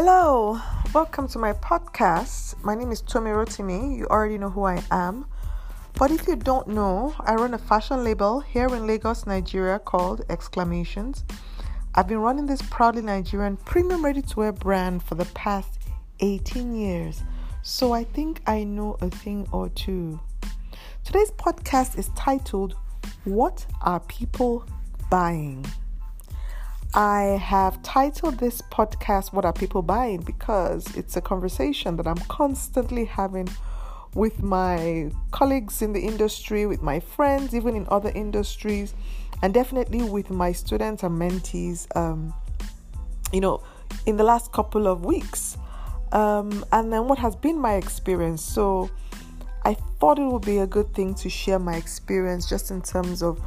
Hello, welcome to my podcast. My name is Tomi Rotimi. You already know who I am. But if you don't know, I run a fashion label here in Lagos, Nigeria called Exclamations. I've been running this proudly Nigerian premium ready to wear brand for the past 18 years. So I think I know a thing or two. Today's podcast is titled What Are People Buying? I have titled this podcast What Are People Buying because it's a conversation that I'm constantly having with my colleagues in the industry, with my friends, even in other industries, and definitely with my students and mentees, um, you know, in the last couple of weeks. Um, and then what has been my experience. So I thought it would be a good thing to share my experience just in terms of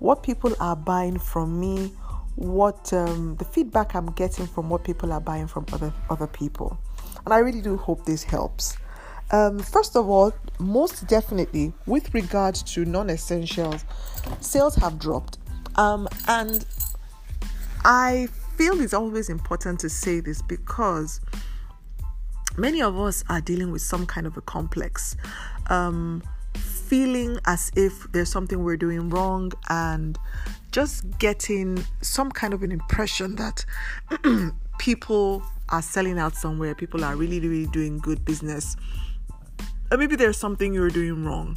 what people are buying from me what um, the feedback I'm getting from what people are buying from other other people, and I really do hope this helps. Um, first of all, most definitely, with regard to non-essentials, sales have dropped, um, and I feel it's always important to say this because many of us are dealing with some kind of a complex. Um, feeling as if there's something we're doing wrong and just getting some kind of an impression that people are selling out somewhere, people are really, really doing good business. Or maybe there's something you're doing wrong.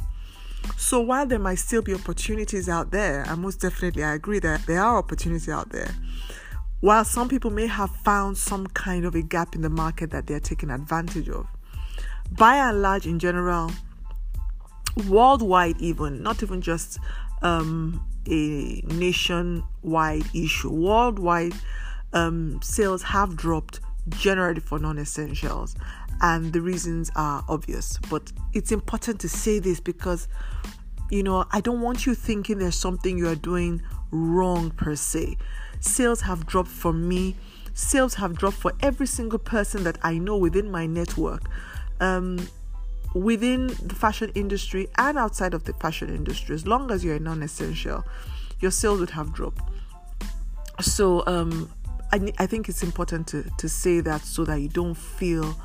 So while there might still be opportunities out there, and most definitely I agree that there are opportunities out there, while some people may have found some kind of a gap in the market that they're taking advantage of, by and large in general, worldwide even, not even just um, a nationwide issue. Worldwide um, sales have dropped generally for non essentials, and the reasons are obvious. But it's important to say this because, you know, I don't want you thinking there's something you are doing wrong per se. Sales have dropped for me, sales have dropped for every single person that I know within my network. Um, within the fashion industry and outside of the fashion industry, as long as you're non essential, your sales would have dropped. So, um, I, I think it's important to, to say that so that you don't feel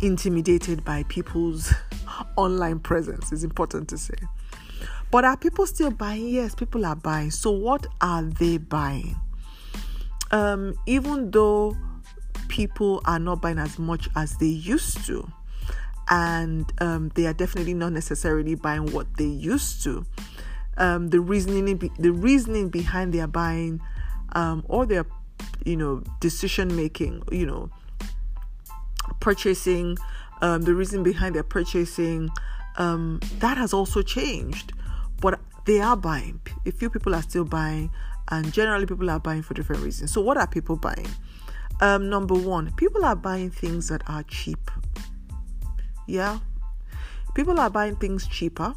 intimidated by people's online presence. It's important to say. But are people still buying? Yes, people are buying. So, what are they buying? Um, even though people are not buying as much as they used to, and um, they are definitely not necessarily buying what they used to. Um, the reasoning, the reasoning behind their buying, um, or their, you know, decision making, you know, purchasing, um, the reason behind their purchasing, um, that has also changed. But they are buying. A few people are still buying, and generally people are buying for different reasons. So, what are people buying? Um, number one, people are buying things that are cheap yeah, people are buying things cheaper.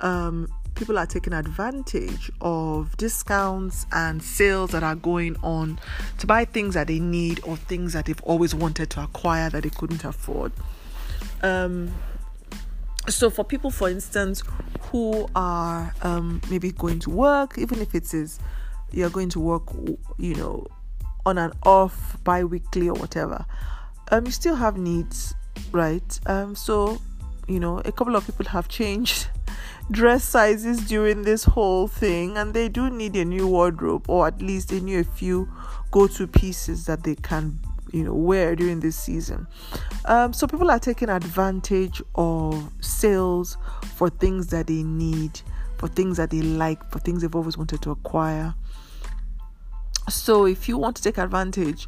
Um, people are taking advantage of discounts and sales that are going on to buy things that they need or things that they've always wanted to acquire that they couldn't afford. Um, so, for people, for instance, who are um, maybe going to work, even if it is you're going to work, you know, on and off bi weekly or whatever, um, you still have needs right? Um, so you know, a couple of people have changed dress sizes during this whole thing, and they do need a new wardrobe, or at least they need a few go-to pieces that they can you know wear during this season um, so people are taking advantage of sales for things that they need for things that they like for things they've always wanted to acquire so if you want to take advantage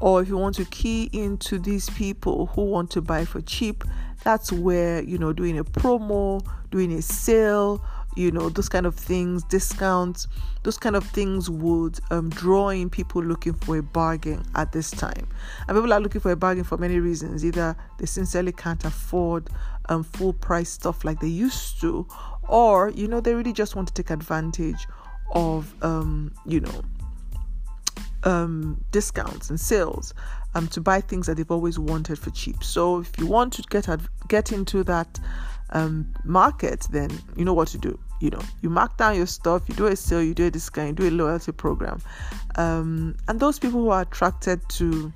or if you want to key into these people who want to buy for cheap, that's where you know doing a promo, doing a sale, you know those kind of things, discounts, those kind of things would um, draw in people looking for a bargain at this time. And people are looking for a bargain for many reasons. Either they sincerely can't afford um, full price stuff like they used to, or you know they really just want to take advantage of um, you know um, discounts and sales um, to buy things that they've always wanted for cheap. So if you want to get ad- get into that um, market, then you know what to do. You know, you mark down your stuff, you do a sale, you do a discount, you do a loyalty program, um, and those people who are attracted to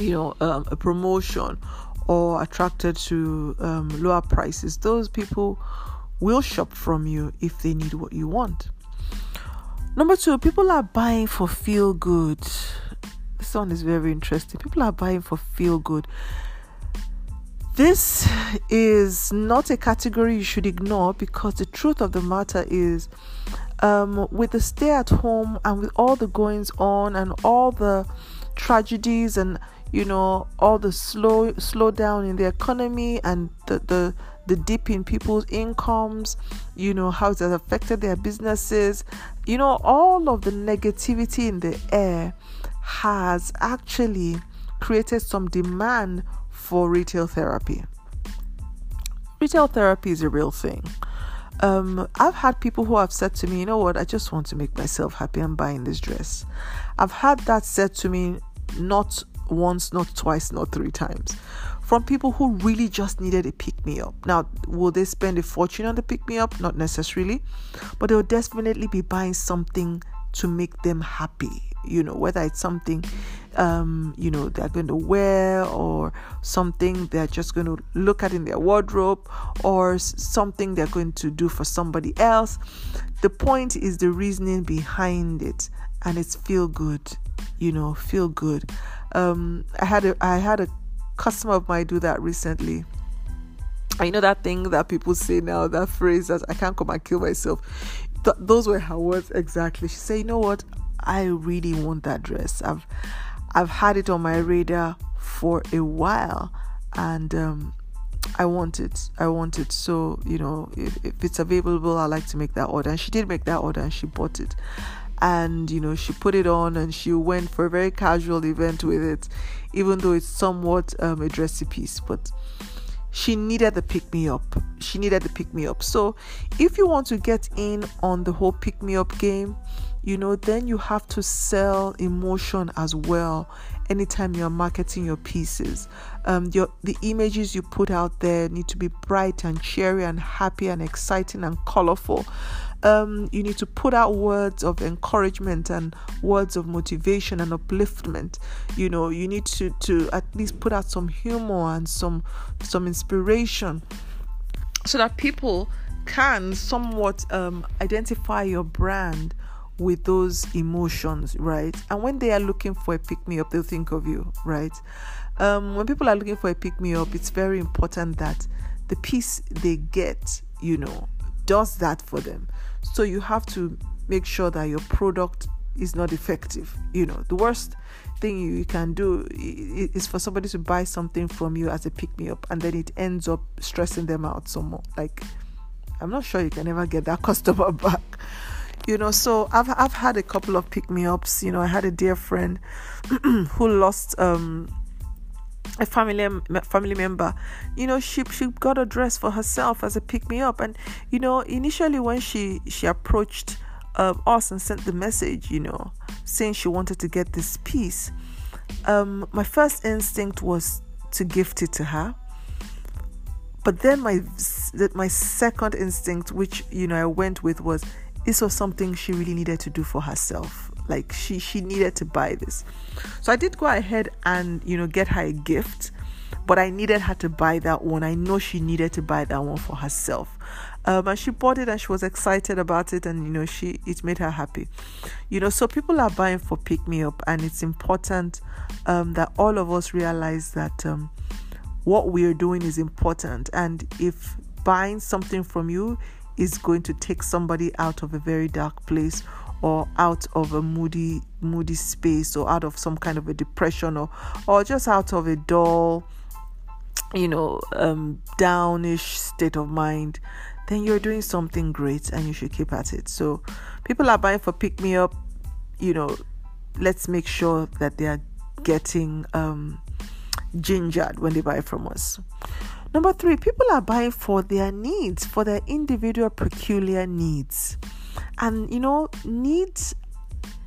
you know, um, a promotion or attracted to um, lower prices, those people will shop from you if they need what you want. Number two, people are buying for feel good. This one is very interesting. People are buying for feel good. This is not a category you should ignore because the truth of the matter is, um, with the stay at home and with all the goings on and all the tragedies and you know all the slow slowdown in the economy and the, the the dip in people's incomes, you know, how it has affected their businesses, you know, all of the negativity in the air has actually created some demand for retail therapy. Retail therapy is a real thing. Um, I've had people who have said to me, you know what, I just want to make myself happy. I'm buying this dress. I've had that said to me not once, not twice, not three times from people who really just needed a pick me up. Now, will they spend a fortune on the pick me up? Not necessarily, but they'll definitely be buying something to make them happy. You know, whether it's something, um, you know, they're going to wear or something they're just going to look at in their wardrobe or something they're going to do for somebody else. The point is the reasoning behind it, and it's feel good. You know, feel good. Um, I had a I had a customer of mine do that recently. And you know that thing that people say now, that phrase that I can't come and kill myself. Th- those were her words exactly. She said, "You know what? I really want that dress. I've I've had it on my radar for a while, and um, I want it. I want it. So you know, if, if it's available, I like to make that order." And she did make that order, and she bought it and you know she put it on and she went for a very casual event with it even though it's somewhat um, a dressy piece but she needed the pick me up. She needed the pick me up. So if you want to get in on the whole pick me up game you know then you have to sell emotion as well anytime you're marketing your pieces. Um, your, the images you put out there need to be bright and cheery and happy and exciting and colorful um, you need to put out words of encouragement and words of motivation and upliftment you know you need to to at least put out some humor and some some inspiration so that people can somewhat um, identify your brand with those emotions, right? And when they are looking for a pick me up, they'll think of you, right? Um, when people are looking for a pick me up, it's very important that the piece they get, you know, does that for them. So you have to make sure that your product is not effective. You know, the worst thing you can do is for somebody to buy something from you as a pick me up and then it ends up stressing them out some more. Like, I'm not sure you can ever get that customer back. You know, so I've I've had a couple of pick me ups. You know, I had a dear friend who lost um a family family member. You know she she got a dress for herself as a pick me up. And you know initially when she she approached um, us and sent the message you know saying she wanted to get this piece um, my first instinct was to gift it to her. But then my my second instinct which you know I went with was this was something she really needed to do for herself like she she needed to buy this. So i did go ahead and you know get her a gift but i needed her to buy that one. I know she needed to buy that one for herself. Um, and she bought it and she was excited about it and you know she it made her happy. You know so people are buying for pick me up and it's important um, that all of us realize that um, what we are doing is important. And if buying something from you is going to take somebody out of a very dark place or out of a moody moody space or out of some kind of a depression or or just out of a dull you know um downish state of mind then you're doing something great and you should keep at it. So people are buying for pick me up you know let's make sure that they are getting um gingered when they buy from us. Number 3 people are buying for their needs for their individual peculiar needs and you know, needs,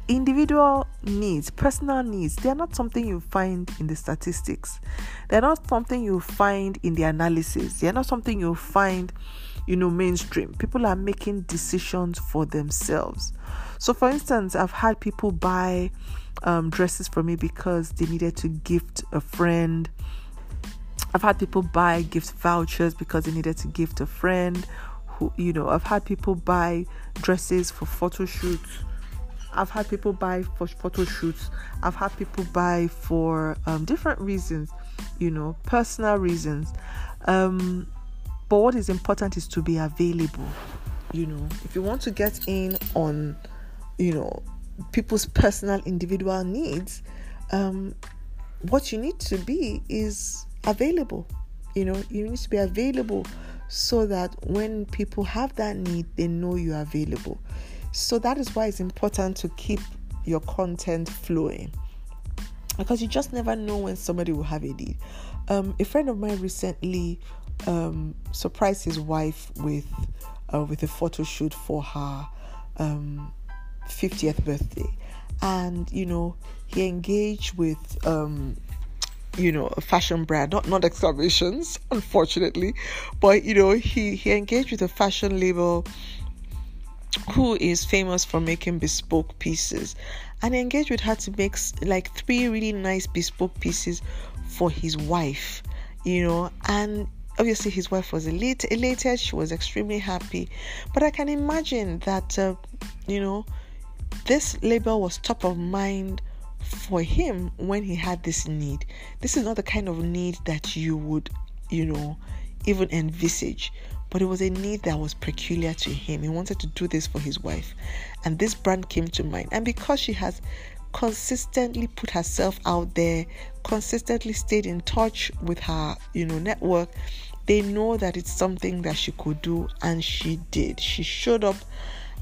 individual needs, personal needs, they are not something you find in the statistics. They're not something you find in the analysis. They're not something you find, you know, mainstream. People are making decisions for themselves. So, for instance, I've had people buy um, dresses for me because they needed to gift a friend. I've had people buy gift vouchers because they needed to gift a friend. Who, you know, I've had people buy dresses for photo shoots. I've had people buy for photo shoots. I've had people buy for um, different reasons, you know, personal reasons. Um, but what is important is to be available. You know, if you want to get in on, you know, people's personal individual needs, um, what you need to be is available. You know, you need to be available so that when people have that need, they know you're available. So that is why it's important to keep your content flowing because you just never know when somebody will have a need. Um, a friend of mine recently um, surprised his wife with uh, with a photo shoot for her um, 50th birthday, and you know he engaged with um, you know a fashion brand, not not Exclamations, unfortunately, but you know he he engaged with a fashion label who is famous for making bespoke pieces and engaged with her to make like three really nice bespoke pieces for his wife you know and obviously his wife was elated, elated she was extremely happy but i can imagine that uh, you know this label was top of mind for him when he had this need. This is not the kind of need that you would you know even envisage but it was a need that was peculiar to him. He wanted to do this for his wife. And this brand came to mind. And because she has consistently put herself out there, consistently stayed in touch with her, you know, network, they know that it's something that she could do and she did. She showed up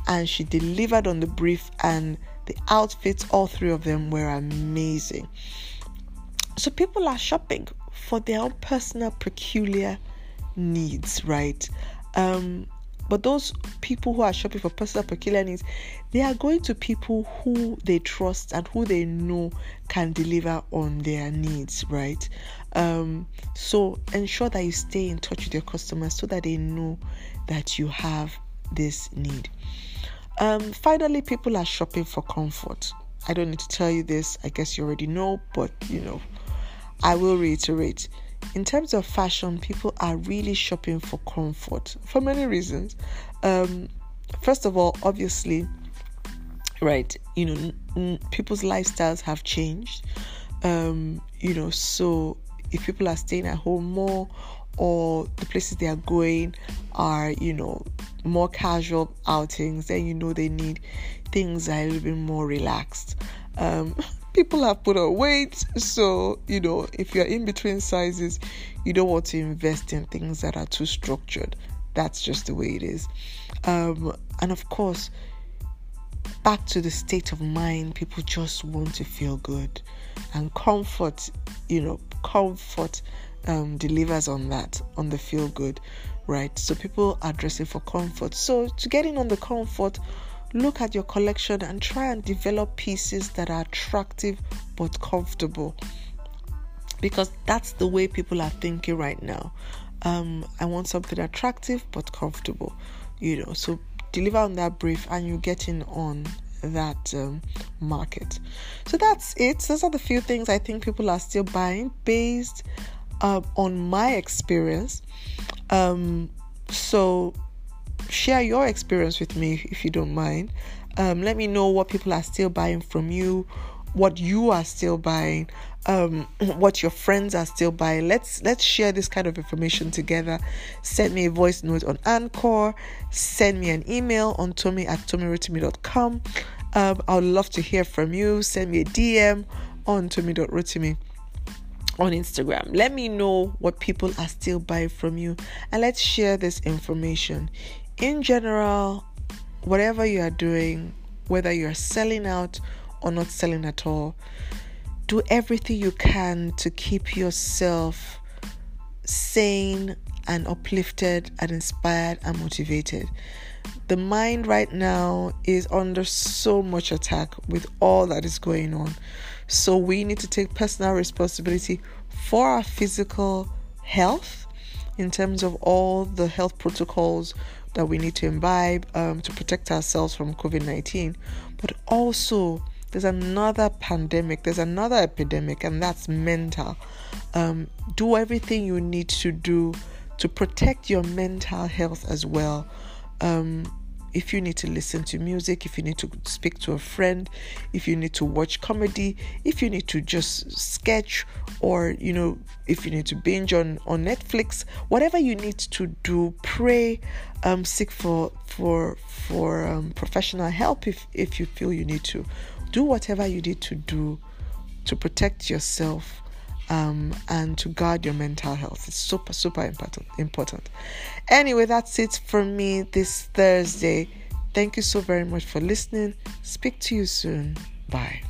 and she delivered on the brief and the outfits all three of them were amazing. So people are shopping for their own personal peculiar needs, right? Um but those people who are shopping for personal peculiar needs, they are going to people who they trust and who they know can deliver on their needs, right? Um, so ensure that you stay in touch with your customers so that they know that you have this need. Um, finally, people are shopping for comfort. I don't need to tell you this, I guess you already know, but you know, I will reiterate in terms of fashion, people are really shopping for comfort for many reasons. Um, first of all, obviously, right, you know, n- n- people's lifestyles have changed. Um, you know, so if people are staying at home more or the places they are going are, you know, more casual outings, then you know they need things a little bit more relaxed. Um, people have put on weight so you know if you're in between sizes you don't want to invest in things that are too structured. That's just the way it is. Um, and of course back to the state of mind people just want to feel good. And comfort you know comfort um, delivers on that on the feel good right? So people are dressing for comfort. So to get in on the comfort look at your collection and try and develop pieces that are attractive but comfortable. Because that's the way people are thinking right now. Um, i want something attractive but comfortable you know. So deliver on that brief and you get in on that um, market. So that's it. Those are the few things i think people are still buying based uh, on my experience um, so share your experience with me if you don't mind. Um, let me know what people are still buying from you, what you are still buying, um, what your friends are still buying. Let's let's share this kind of information together. Send me a voice note on Anchor. Send me an email on tommy at tommyrotimi.com. Um, I would love to hear from you. Send me a DM on tommy.rotimi on Instagram. Let me know what people are still buying from you and let's share this information in general, whatever you are doing, whether you're selling out or not selling at all, do everything you can to keep yourself sane and uplifted and inspired and motivated. The mind right now is under so much attack with all that is going on. So we need to take personal responsibility for our physical health in terms of all the health protocols that we need to imbibe um, to protect ourselves from COVID 19, but also there's another pandemic, there's another epidemic, and that's mental. Um, do everything you need to do to protect your mental health as well. Um, if you need to listen to music, if you need to speak to a friend, if you need to watch comedy, if you need to just sketch, or you know, if you need to binge on on Netflix, whatever you need to do, pray, um, seek for for for um, professional help if if you feel you need to. Do whatever you need to do to protect yourself um, and to guard your mental health. It's super, super important. Important. Anyway, that's it for me this Thursday. Thank you so very much for listening. Speak to you soon. Bye.